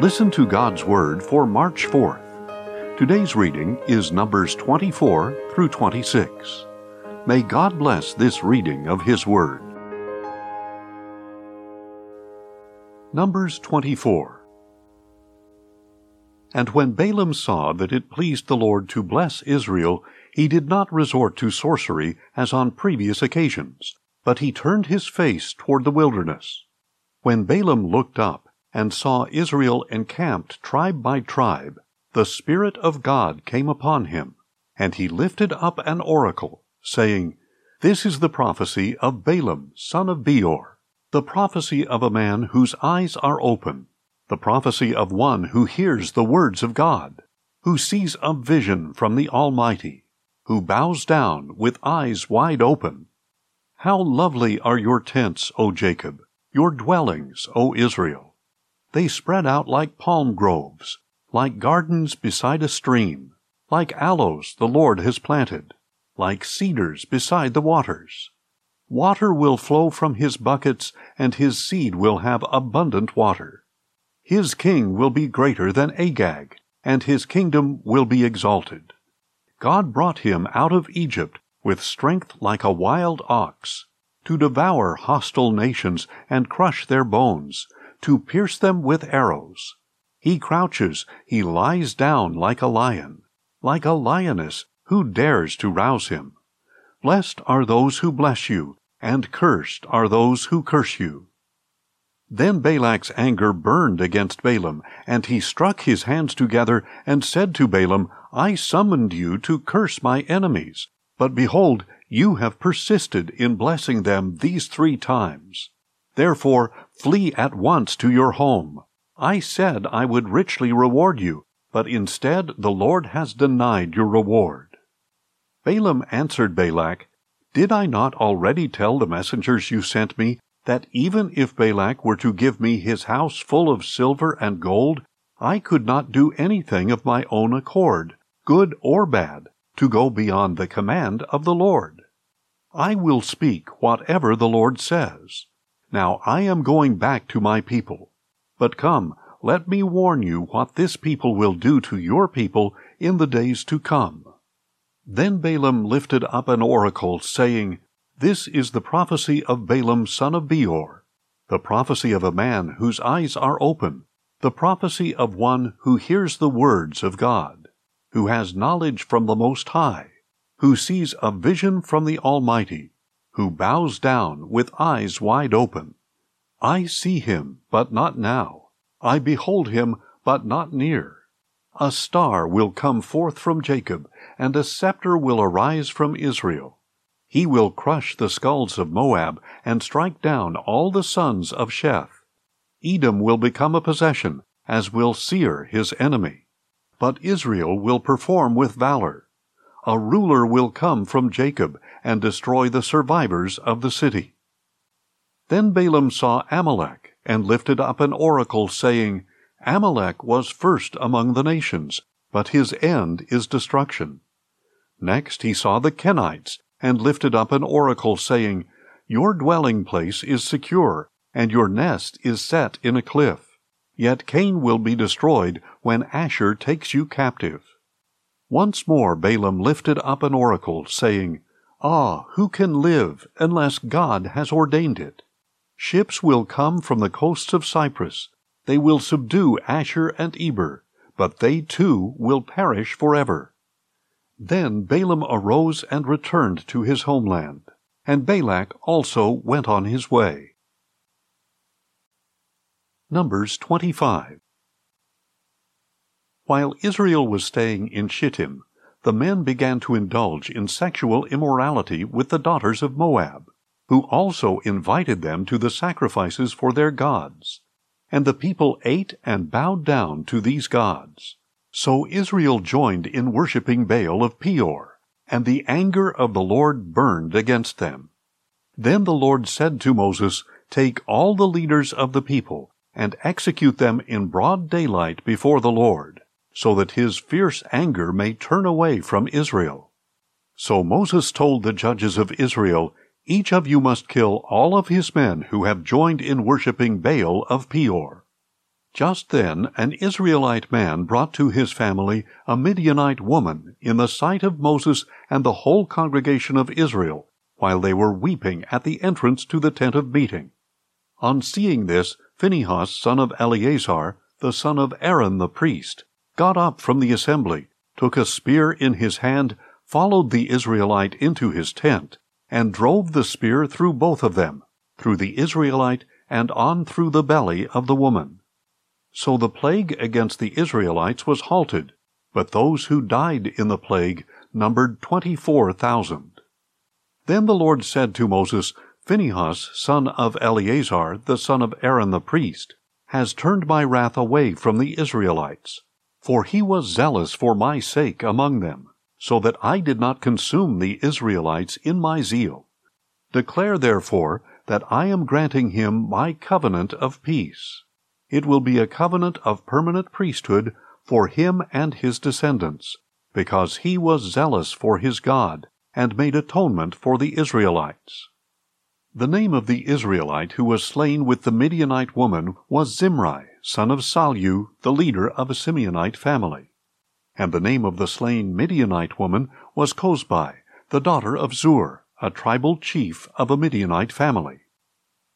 Listen to God's Word for March 4th. Today's reading is Numbers 24 through 26. May God bless this reading of His Word. Numbers 24 And when Balaam saw that it pleased the Lord to bless Israel, he did not resort to sorcery as on previous occasions, but he turned his face toward the wilderness. When Balaam looked up and saw Israel encamped tribe by tribe, the Spirit of God came upon him, and he lifted up an oracle, saying, This is the prophecy of Balaam, son of Beor, the prophecy of a man whose eyes are open, the prophecy of one who hears the words of God, who sees a vision from the Almighty, who bows down with eyes wide open. How lovely are your tents, O Jacob, your dwellings, O Israel! They spread out like palm groves, like gardens beside a stream, like aloes the Lord has planted, like cedars beside the waters. Water will flow from his buckets, and his seed will have abundant water. His king will be greater than Agag, and his kingdom will be exalted. God brought him out of Egypt with strength like a wild ox, to devour hostile nations and crush their bones, to pierce them with arrows. He crouches, he lies down like a lion, like a lioness, who dares to rouse him? Blessed are those who bless you, and cursed are those who curse you. Then Balak's anger burned against Balaam, and he struck his hands together, and said to Balaam, I summoned you to curse my enemies, but behold, you have persisted in blessing them these three times. Therefore, flee at once to your home. I said I would richly reward you, but instead the Lord has denied your reward. Balaam answered Balak, Did I not already tell the messengers you sent me that even if Balak were to give me his house full of silver and gold, I could not do anything of my own accord, good or bad, to go beyond the command of the Lord? I will speak whatever the Lord says. Now I am going back to my people. But come, let me warn you what this people will do to your people in the days to come. Then Balaam lifted up an oracle, saying, This is the prophecy of Balaam son of Beor, the prophecy of a man whose eyes are open, the prophecy of one who hears the words of God, who has knowledge from the Most High, who sees a vision from the Almighty, who bows down with eyes wide open. I see him, but not now. I behold him, but not near. A star will come forth from Jacob, and a scepter will arise from Israel. He will crush the skulls of Moab, and strike down all the sons of Sheth. Edom will become a possession, as will Seir his enemy. But Israel will perform with valor. A ruler will come from Jacob, and destroy the survivors of the city. Then Balaam saw Amalek, and lifted up an oracle, saying, Amalek was first among the nations, but his end is destruction. Next he saw the Kenites, and lifted up an oracle, saying, Your dwelling place is secure, and your nest is set in a cliff. Yet Kain will be destroyed when Asshur takes you captive. Once more Balaam lifted up an oracle, saying, Ah, who can live unless God has ordained it? Ships will come from the coasts of Cyprus. They will subdue Asshur and Eber, but they too will perish forever. Then Balaam arose and returned to his homeland, and Balak also went on his way. Numbers 25 While Israel was staying in Shittim, the men began to indulge in sexual immorality with the daughters of Moab who also invited them to the sacrifices for their gods. And the people ate and bowed down to these gods. So Israel joined in worshipping Baal of Peor, and the anger of the Lord burned against them. Then the Lord said to Moses, Take all the leaders of the people, and execute them in broad daylight before the Lord, so that his fierce anger may turn away from Israel. So Moses told the judges of Israel, each of you must kill all of his men who have joined in worshipping Baal of Peor. Just then an Israelite man brought to his family a Midianite woman in the sight of Moses and the whole congregation of Israel, while they were weeping at the entrance to the tent of meeting. On seeing this, Phinehas, son of Eleazar, the son of Aaron the priest, got up from the assembly, took a spear in his hand, followed the Israelite into his tent, and drove the spear through both of them, through the Israelite and on through the belly of the woman. So the plague against the Israelites was halted, but those who died in the plague numbered twenty four thousand. Then the Lord said to Moses, Phinehas, son of Eleazar, the son of Aaron the priest, has turned my wrath away from the Israelites for he was zealous for my sake among them, so that I did not consume the Israelites in my zeal. Declare therefore that I am granting him my covenant of peace. It will be a covenant of permanent priesthood for him and his descendants, because he was zealous for his God, and made atonement for the Israelites. The name of the Israelite who was slain with the Midianite woman was Zimri, son of Salu, the leader of a Simeonite family. And the name of the slain Midianite woman was Cozbi, the daughter of Zur, a tribal chief of a Midianite family.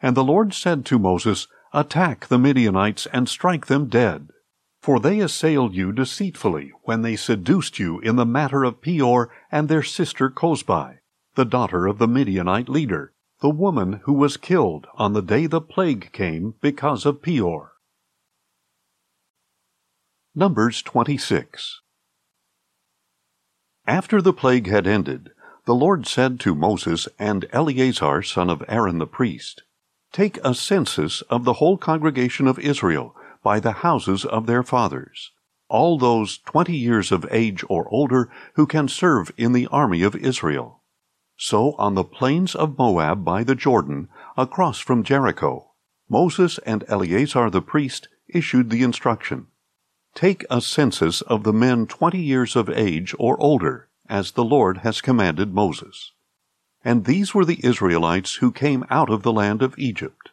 And the Lord said to Moses, Attack the Midianites and strike them dead. For they assailed you deceitfully when they seduced you in the matter of Peor and their sister Cozbi, the daughter of the Midianite leader, the woman who was killed on the day the plague came because of Peor. Numbers 26 After the plague had ended, the Lord said to Moses and Eleazar son of Aaron the priest, Take a census of the whole congregation of Israel by the houses of their fathers, all those twenty years of age or older who can serve in the army of Israel. So on the plains of Moab by the Jordan, across from Jericho, Moses and Eleazar the priest issued the instruction Take a census of the men twenty years of age or older, as the Lord has commanded Moses. And these were the Israelites who came out of the land of Egypt.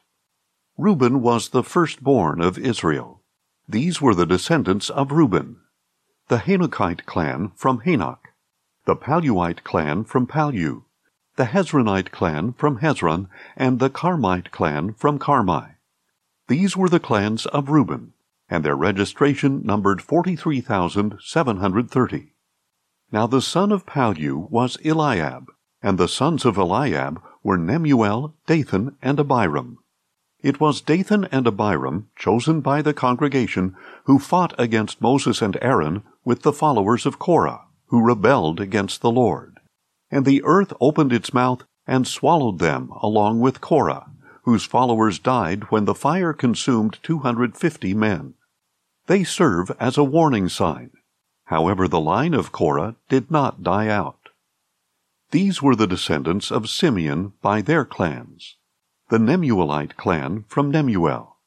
Reuben was the firstborn of Israel. These were the descendants of Reuben. The Hanochite clan from Hanoch, the Palluite clan from Pallu, the Hezronite clan from Hezron, and the Carmite clan from Carmi. These were the clans of Reuben and their registration numbered 43,730. Now the son of Pallu was Eliab, and the sons of Eliab were Nemuel, Dathan, and Abiram. It was Dathan and Abiram, chosen by the congregation, who fought against Moses and Aaron with the followers of Korah, who rebelled against the Lord. And the earth opened its mouth and swallowed them along with Korah, whose followers died when the fire consumed 250 men. They serve as a warning sign. However, the line of Korah did not die out. These were the descendants of Simeon by their clans. The Nemuelite clan from Nemuel,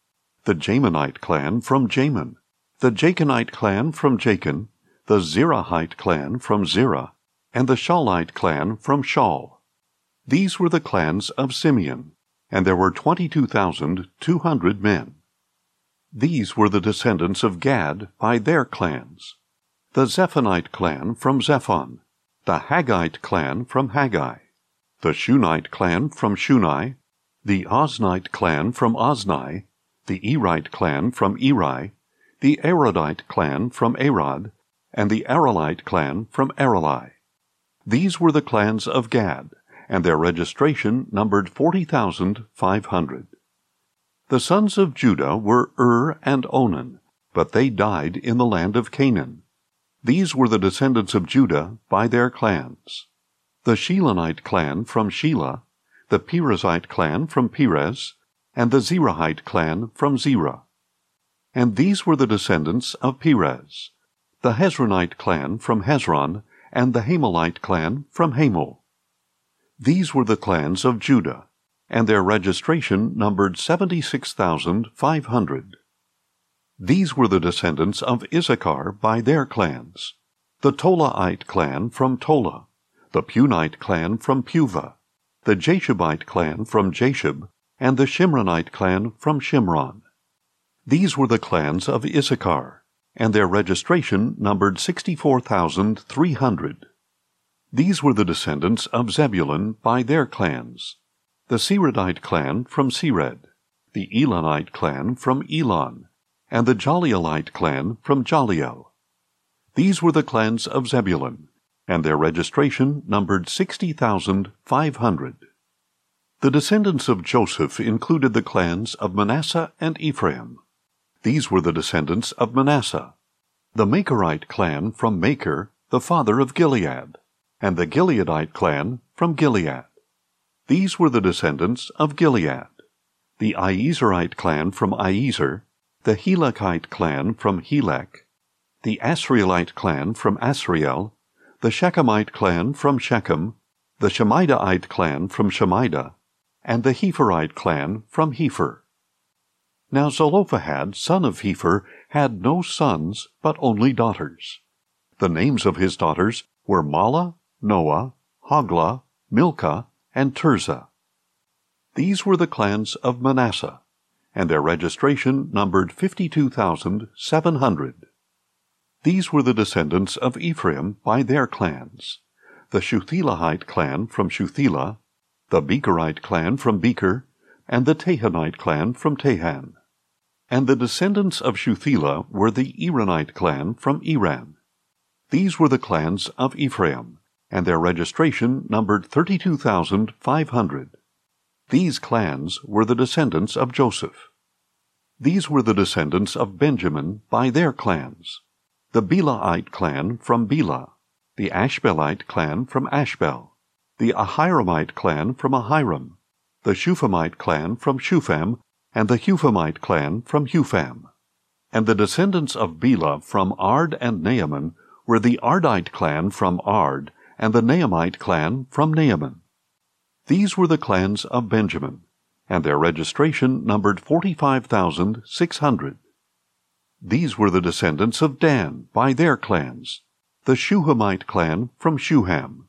the Jaminite clan from Jamin, the Jachinite clan from Jachin, the Zerahite clan from Zerah, and the Shaulite clan from Shaul. These were the clans of Simeon and there were twenty two thousand two hundred men. These were the descendants of Gad by their clans. The Zephonite clan from Zephon, the Haggite clan from Haggi, the Shunite clan from Shuni, the Oznite clan from Ozni, the Erite clan from Eri, the Arodite clan from Arod, and the Arelite clan from Areli. These were the clans of Gad and their registration numbered 40,500. The sons of Judah were Ur and Onan, but they died in the land of Canaan. These were the descendants of Judah by their clans. The Shelanite clan from Shelah, the Perezite clan from Perez, and the Zerahite clan from Zerah. And these were the descendants of Perez, the Hezronite clan from Hezron, and the Hamulite clan from Hamul. These were the clans of Judah, and their registration numbered 76,500. These were the descendants of Issachar by their clans. The Tolaite clan from Tola, the Punite clan from Puvah, the Jashubite clan from Jashub, and the Shimronite clan from Shimron. These were the clans of Issachar, and their registration numbered 64,300. These were the descendants of Zebulun by their clans. The Seredite clan from Sered, the Elonite clan from Elon, and the Jahleelite clan from Jahleel. These were the clans of Zebulun, and their registration numbered 60,500. The descendants of Joseph included the clans of Manasseh and Ephraim. These were the descendants of Manasseh, the Machirite clan from Machir, the father of Gilead, and the Gileadite clan from Gilead. These were the descendants of Gilead, the Iezerite clan from Iezer, the Helekite clan from Helek, the Asrielite clan from Asriel, the Shechemite clan from Shechem, the Shemidaite clan from Shemida, and the Hepherite clan from Hepher. Now Zelophehad, son of Hepher, had no sons, but only daughters. The names of his daughters were Mahlah, Noah, Hoglah, Milcah, and Tirzah. These were the clans of Manasseh, and their registration numbered 52,700. These were the descendants of Ephraim by their clans. The Shuthelahite clan from Shuthelah, the Becherite clan from Becher, and the Tahanite clan from Tahan. And the descendants of Shuthelah were the Eranite clan from Eran. These were the clans of Ephraim, and their registration numbered 32,500. These clans were the descendants of Joseph. These were the descendants of Benjamin by their clans the Belahite clan from Bela, the Ashbelite clan from Ashbel, the Ahiramite clan from Ahiram, the Shuphamite clan from Shupham, and the Huphamite clan from Hupham. And the descendants of Bela from Ard and Naaman were the Ardite clan from Ard, and the Naamite clan from Naaman. These were the clans of Benjamin, and their registration numbered forty five thousand six hundred. These were the descendants of Dan by their clans, the Shuhamite clan from Shuham.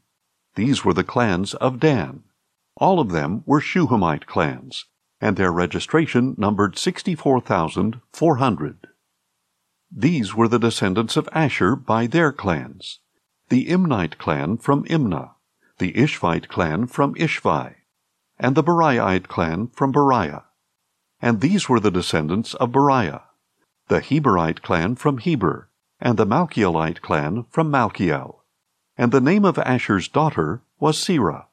These were the clans of Dan. All of them were Shuhamite clans, and their registration numbered 64,400. These were the descendants of Asher by their clans, the Imnite clan from Imnah, the Ishvite clan from Ishvi, and the Beriahite clan from Beriah. And these were the descendants of Beriah the Heberite clan from Heber, and the Malchielite clan from Malchiel. And the name of Asher's daughter was Serah.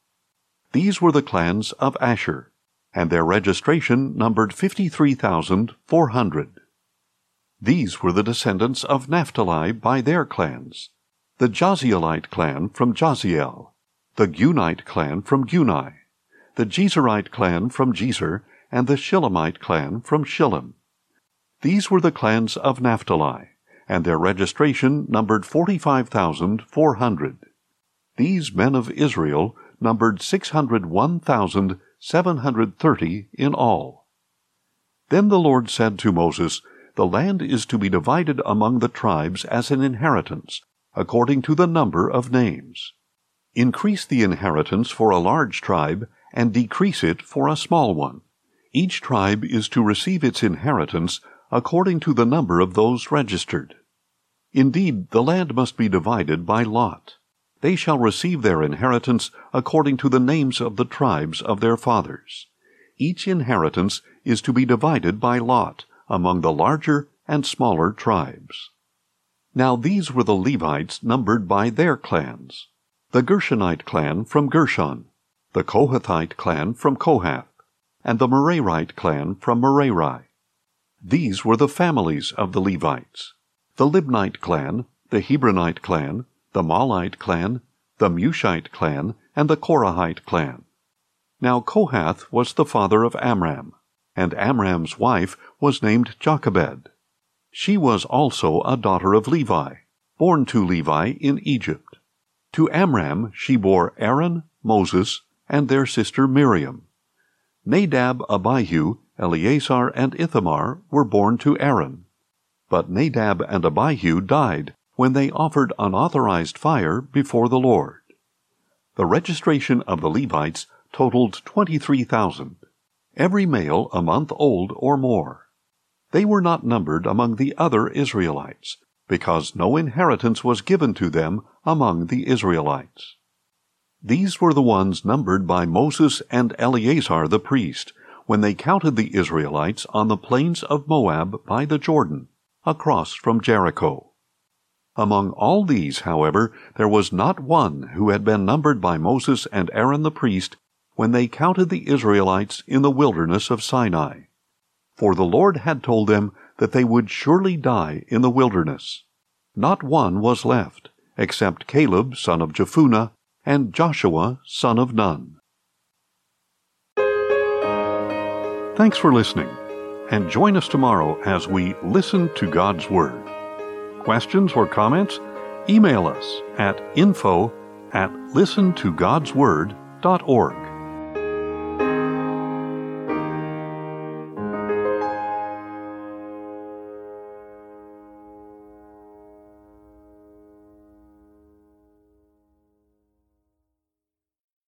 These were the clans of Asher, and their registration numbered 53,400. These were the descendants of Naphtali by their clans, the Jahzielite clan from Jahziel, the Gunite clan from Guni, the Jezerite clan from Jezer, and the Shillemite clan from Shillem. These were the clans of Naphtali, and their registration numbered 45,400. These men of Israel numbered 601,730 in all. Then the Lord said to Moses, The land is to be divided among the tribes as an inheritance, according to the number of names. Increase the inheritance for a large tribe, and decrease it for a small one. Each tribe is to receive its inheritance according to the number of those registered. Indeed, the land must be divided by lot. They shall receive their inheritance according to the names of the tribes of their fathers. Each inheritance is to be divided by lot among the larger and smaller tribes. Now these were the Levites numbered by their clans. The Gershonite clan from Gershon, the Kohathite clan from Kohath, and the Merarite clan from Merari. These were the families of the Levites the Libnite clan, the Hebronite clan, the Mahlite clan, the Mushite clan, and the Korahite clan. Now Kohath was the father of Amram, and Amram's wife was named Jochebed. She was also a daughter of Levi, born to Levi in Egypt. To Amram she bore Aaron, Moses, and their sister Miriam. Nadab, Abihu, Eleazar and Ithamar were born to Aaron. But Nadab and Abihu died when they offered unauthorized fire before the Lord. The registration of the Levites totaled 23,000, every male a month old or more. they were not numbered among the other Israelites, because no inheritance was given to them among the Israelites. These were the ones numbered by Moses and Eleazar the priest when they counted the Israelites on the plains of Moab by the Jordan, across from Jericho. Among all these, however, there was not one who had been numbered by Moses and Aaron the priest when they counted the Israelites in the wilderness of Sinai. For the Lord had told them that they would surely die in the wilderness. Not one was left, except Caleb son of Jephunneh and Joshua son of Nun. Thanks for listening, and join us tomorrow as we listen to God's Word. Questions or comments? Email us at info at listentogodsword.org.